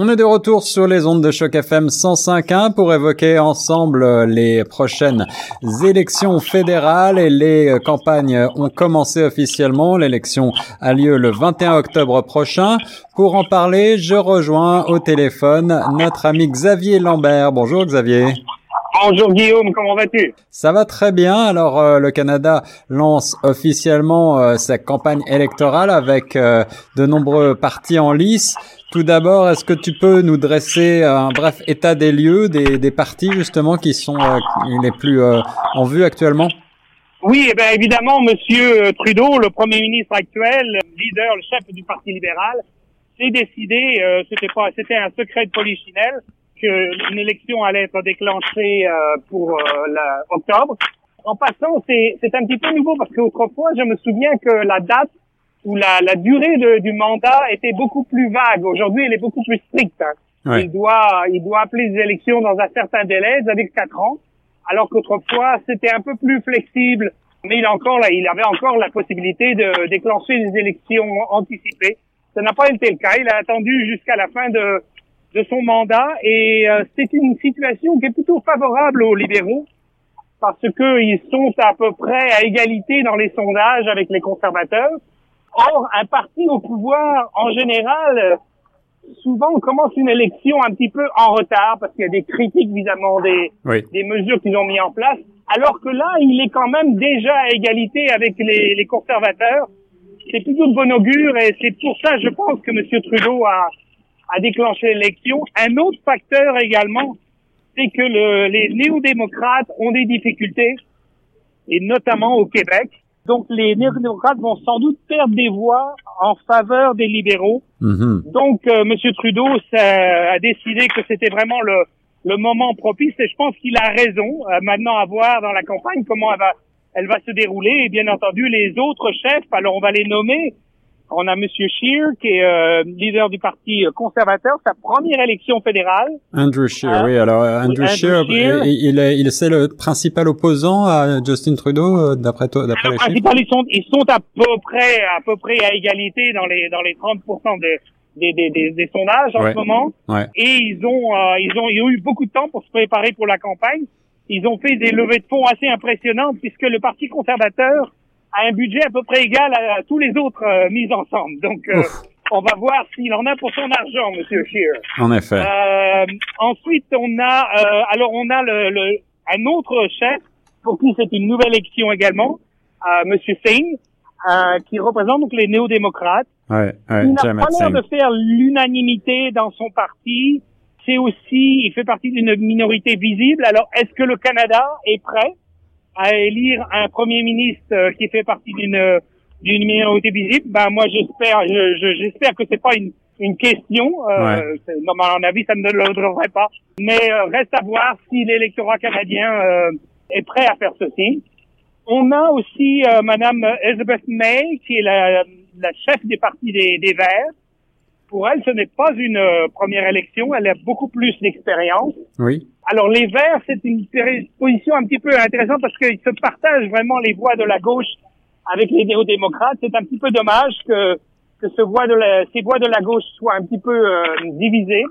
On est de retour sur les ondes de choc FM 105.1 pour évoquer ensemble les prochaines élections fédérales et les campagnes ont commencé officiellement. L'élection a lieu le 21 octobre prochain. Pour en parler, je rejoins au téléphone notre ami Xavier Lambert. Bonjour Xavier. Bonjour Guillaume, comment vas-tu? Ça va très bien. Alors euh, le Canada lance officiellement euh, sa campagne électorale avec euh, de nombreux partis en lice. Tout d'abord, est-ce que tu peux nous dresser un bref état des lieux des, des partis justement qui sont les plus en vue actuellement? Oui, eh bien, évidemment, Monsieur Trudeau, le Premier ministre actuel, leader, le chef du Parti libéral, s'est décidé, c'était pas, c'était un secret de polichinelle, qu'une élection allait être déclenchée euh, pour euh, la, octobre. En passant, c'est un petit peu nouveau parce qu'autrefois, je me souviens que la date ou la, la durée de, du mandat était beaucoup plus vague. Aujourd'hui, elle est beaucoup plus stricte. Hein. Il doit il doit appeler les élections dans un certain délai, avec quatre ans, alors qu'autrefois c'était un peu plus flexible. Mais il a encore là, il avait encore la possibilité de déclencher des élections anticipées. Ça n'a pas été le cas. Il a attendu jusqu'à la fin de de son mandat et euh, c'est une situation qui est plutôt favorable aux libéraux parce qu'ils sont à peu près à égalité dans les sondages avec les conservateurs. Or, un parti au pouvoir, en général, souvent commence une élection un petit peu en retard parce qu'il y a des critiques évidemment des, des mesures qu'ils ont mis en place, alors que là, il est quand même déjà à égalité avec les, les conservateurs. C'est plutôt de bon augure et c'est pour ça, je pense, que M. Trudeau a, a déclenché l'élection. Un autre facteur également, c'est que le, les néo-démocrates ont des difficultés, et notamment au Québec. Donc les néo-démocrates vont sans doute perdre des voix en faveur des libéraux. Mm-hmm. Donc euh, M. Trudeau a décidé que c'était vraiment le, le moment propice, et je pense qu'il a raison. Euh, maintenant à voir dans la campagne comment elle va, elle va se dérouler, et bien entendu les autres chefs, alors on va les nommer, on a Monsieur Scheer, qui est euh, leader du Parti conservateur, sa première élection fédérale. Andrew Scheer, oui. Alors euh, Andrew, Scheer, il, est, il c'est le principal opposant à Justin Trudeau, euh, d'après toi, d'après les chiffres? Ils sont, ils sont à peu près, à peu près à égalité dans les dans les 30 des, des, des, des, sondages en ce moment. Ouais. Et ils ont, ils ont, ils ont eu beaucoup de temps pour se préparer pour la campagne. Ils ont fait des levées de fonds assez impressionnantes puisque le Parti conservateur a un budget à peu près égal à, tous les autres euh, mis ensemble. Donc, euh, on va voir s'il en a pour son argent, Monsieur Scheer. En effet. Euh, ensuite, on a, euh, alors on a le, le, un autre chef pour qui c'est une nouvelle élection également, Monsieur Singh, qui représente donc les néo-démocrates. Ouais, ouais, il n'a pas l'air de faire l'unanimité dans son parti. C'est aussi, il fait partie d'une minorité visible. Alors, est-ce que le Canada est prêt à élire un premier ministre euh, qui fait partie d'une d'une minorité visible, ben moi j'espère j'espère que c'est pas une une question. Euh, Non, à mon avis, ça ne le devrait pas. Mais euh, reste à voir si l'électorat canadien euh, est prêt à faire ceci. On a aussi euh, Madame Elizabeth May, qui est la, la chef des partis des, des Verts. Pour elle, ce n'est pas une première élection. Elle a beaucoup plus d'expérience. Oui. Alors les Verts, c'est une position un petit peu intéressante parce qu'ils se partagent vraiment les voix de la gauche avec les néo-démocrates. C'est un petit peu dommage que, que ce voix de la, ces voix de la gauche soient un petit peu euh, divisées.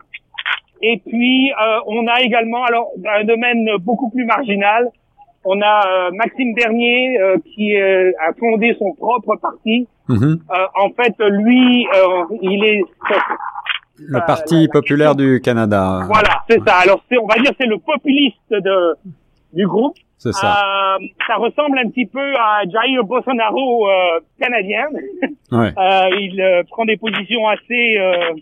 Et puis euh, on a également, alors un domaine beaucoup plus marginal, on a euh, Maxime Bernier qui a fondé son propre parti. Mm-hmm. en fait, lui, il est le Parti populaire du Canada. Voilà, c'est ça. Alors, c'est, on va dire, c'est le populiste de, du groupe. C'est ça. Euh, ça ressemble un petit peu à Jair Bolsonaro euh, canadien. Ouais. Euh, il euh, prend des positions assez euh,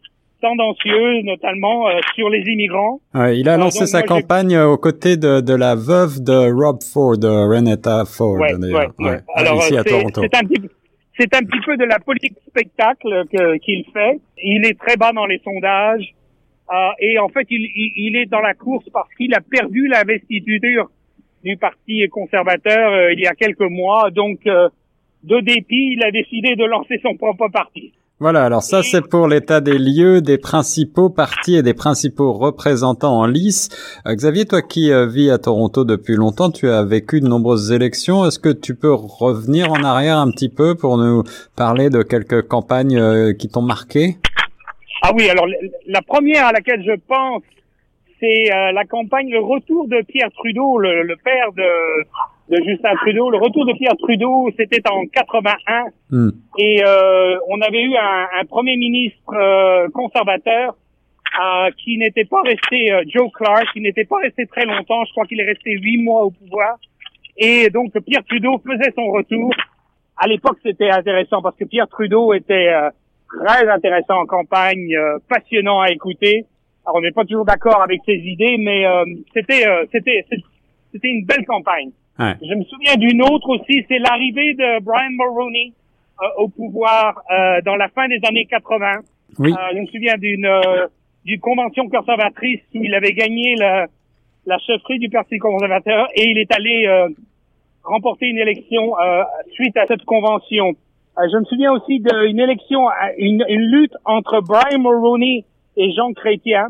tendancieuses, notamment euh, sur les immigrants. Ouais, il a lancé sa campagne aux côtés de, de la veuve de Rob Ford, Renetta Ford. Ouais, ouais, ouais. Alors, ici à Toronto. C'est un c'est un petit peu de la politique spectacle qu'il fait. Il est très bas dans les sondages. Euh, et en fait, il, il, est dans la course parce qu'il a perdu l'investiture du Parti conservateur euh, il y a quelques mois. Donc, euh, de dépit, il a décidé de lancer son propre parti. Voilà, alors ça c'est pour l'état des lieux des principaux partis et des principaux représentants en lice. Euh, Xavier, toi qui euh, vis à Toronto depuis longtemps, tu as vécu de nombreuses élections. Est-ce que tu peux revenir en arrière un petit peu pour nous parler de quelques campagnes euh, qui t'ont marqué? Ah oui, alors la première à laquelle je pense, c'est la campagne, le retour de Pierre Trudeau, le, père de, de, Justin Trudeau. Le retour de Pierre Trudeau, c'était en 81, hmm. et euh, on avait eu un, un premier ministre euh, conservateur qui n'était pas resté, Joe Clark, qui n'était pas resté très longtemps. Je crois qu'il est resté huit mois au pouvoir. Et donc Pierre Trudeau faisait son retour. À l'époque, c'était intéressant parce que Pierre Trudeau était très intéressant en campagne, passionnant à écouter. Alors, on n'est pas toujours d'accord avec ses idées, mais euh, c'était euh, c'était c'était une belle campagne. Je me souviens d'une autre aussi, c'est l'arrivée de Brian Mulroney euh, au pouvoir dans la fin des années 80. Oui. je me souviens d'une d'une convention conservatrice où il avait gagné la, la chefferie du Parti conservateur et il est allé remporter une élection suite à cette convention. je me souviens aussi d'une élection, une, une lutte entre Brian Mulroney et Jean Chrétien,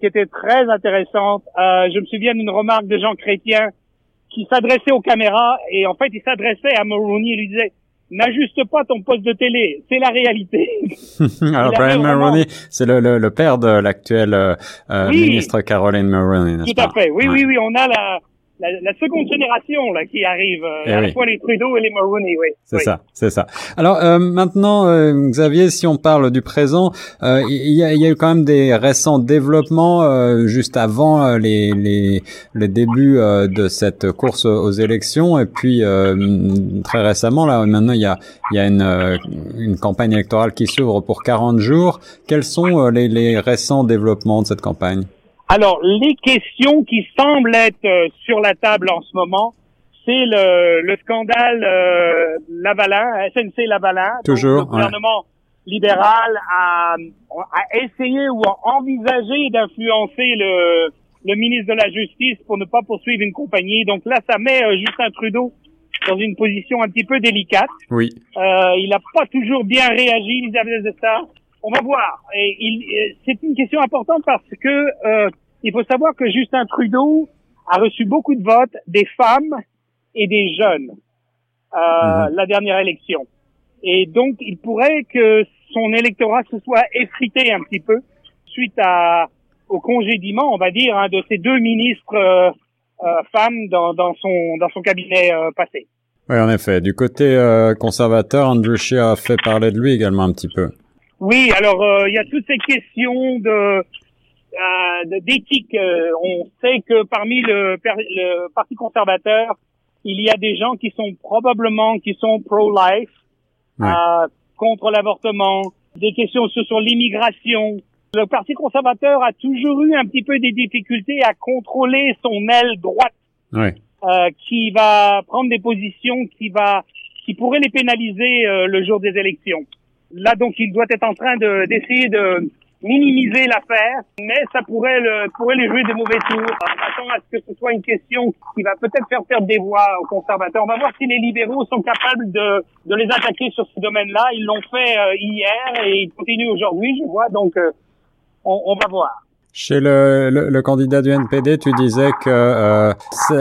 qui était très intéressante. Euh, je me souviens d'une remarque de Jean Chrétien qui s'adressait aux caméras et en fait il s'adressait à Mulroney et lui disait n'ajuste pas ton poste de télé, c'est la réalité. Alors Brian Mulroney, c'est le, le, le, père de l'actuelle euh, euh ministre Caroline Mulroney. Tout à fait. Oui, oui, oui, on a la la, la, seconde génération là qui arrive, euh, eh à la fois les Trudeau et les Mulroney, oui. C'est ça, c'est ça. Alors euh, maintenant, euh, Xavier, si on parle du présent, euh, il y, a, y, a, eu quand même des récents développements juste avant les, les, les débuts de cette course aux élections, et puis très récemment, là maintenant, il y a, il y a une, une campagne électorale qui s'ouvre pour 40 jours. Quels sont les, les récents développements de cette campagne? Alors, les questions qui semblent être euh, sur la table en ce moment, c'est le, le, scandale euh, Lavalin, SNC Lavalin. Toujours. le gouvernement libéral a, a, essayé ou a envisagé d'influencer le, le ministre de la Justice pour ne pas poursuivre une compagnie. Donc là, ça met euh, Justin Trudeau dans une position un petit peu délicate. Oui. Euh, il n'a pas toujours bien réagi vis-à-vis de ça on va voir. Et il, c'est une question importante parce que euh, il faut savoir que Justin Trudeau a reçu beaucoup de votes des femmes et des jeunes euh, mhm. la dernière élection. Et donc, il pourrait que son électorat se soit effrité un petit peu suite à, au congédiement, on va dire, hein, de ces deux ministres euh, euh, femmes dans, dans, son, dans son cabinet passé. Oui, en effet. Du côté conservateur, Andrew Scheer a fait parler de lui également un petit peu. Oui, alors euh, il y a toutes ces questions de euh, d'éthique. Euh, on sait que parmi le, le, Parti conservateur, il y a des gens qui sont probablement qui sont pro-life, contre l'avortement, des questions sur l'immigration. Le Parti conservateur a toujours eu un petit peu des difficultés à contrôler son aile droite, qui va prendre des positions qui va qui pourraient les pénaliser le jour des élections. Là, donc, il doit être en train de, d'essayer de minimiser l'affaire, mais ça pourrait, le, pourrait les jouer des mauvais tours. Attends à ce que ce soit une question qui va peut-être faire perdre des voix aux conservateurs. On va voir si les libéraux sont capables de, de les attaquer sur ce domaine-là. Ils l'ont fait euh, hier et ils continuent aujourd'hui, je vois. Donc, euh, on, on, va voir. Chez le, le, candidat du NPD, tu disais que euh,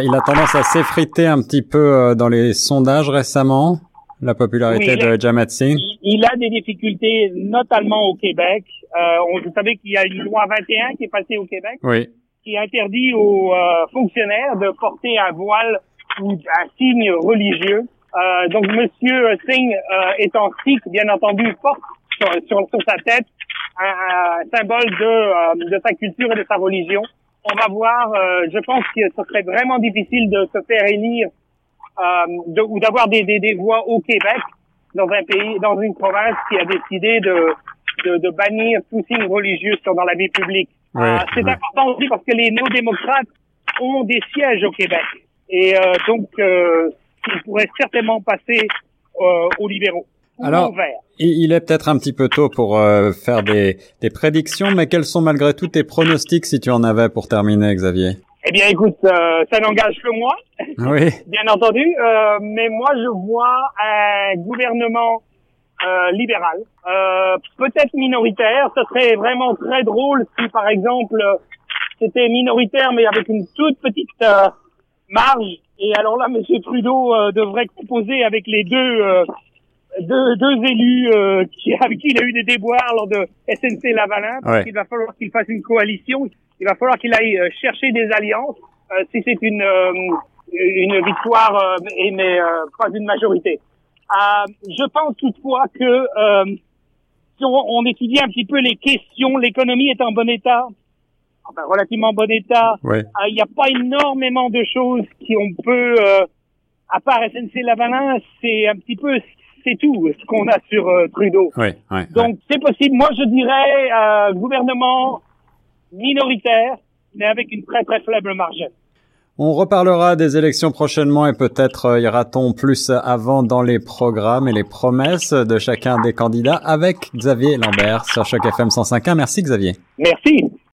il a tendance à s'effriter un petit peu euh, dans les sondages récemment la popularité de Jamet Singh Il a des difficultés, notamment au Québec. Euh, on, vous savez qu'il y a une loi 21 qui est passée au Québec, oui. qui interdit aux euh, fonctionnaires de porter un voile ou un signe religieux. Euh, donc, Monsieur Singh, euh, étant sikh, bien entendu, porte sur, sur, sa tête un, un symbole de, euh, de sa culture et de sa religion. On va voir. je pense que ce serait vraiment difficile de se faire élire euh, ou d'avoir des, des, des, voix au Québec, dans un pays, dans une province qui a décidé de, de, de bannir tout signe religieux dans la vie publique. Euh, c'est important aussi parce que les néo-démocrates ont des sièges au Québec. Et euh, donc, euh, ils pourraient certainement passer euh, aux libéraux. Alors, il est peut-être un petit peu tôt pour euh, faire des, des prédictions, mais quels sont malgré tout tes pronostics si tu en avais pour terminer, Xavier? Eh bien, écoute, euh, ça n'engage que moi, oui. bien entendu, euh, mais moi, je vois un gouvernement euh, libéral, euh, peut-être minoritaire. Ce serait vraiment très drôle si, par exemple, c'était minoritaire, mais avec une toute petite euh, marge. Et alors là, Monsieur Trudeau devrait composer avec les deux deux, deux élus euh, qui, avec qui il a eu des déboires lors de SNC Lavalin. Ouais. Il va falloir qu'il fasse une coalition. Il va falloir qu'il aille euh, chercher des alliances euh, si c'est une euh, une victoire euh, et mais euh, pas une majorité. Euh, je pense toutefois que euh, si on, on étudie un petit peu les questions, l'économie est en bon état, enfin relativement bon état. Il n'y a pas énormément de choses qui on peut, euh, à part SNC Lavalin, c'est un petit peu, c'est tout ce qu'on a sur euh, Trudeau. Oui. Oui. Donc c'est possible. Moi je dirais euh, gouvernement minoritaire, mais avec une très très faible marge. On reparlera des élections prochainement et peut-être euh, ira-t-on plus avant dans les programmes et les promesses de chacun des candidats avec Xavier Lambert sur Choc FM 105.1. Merci Xavier. Merci.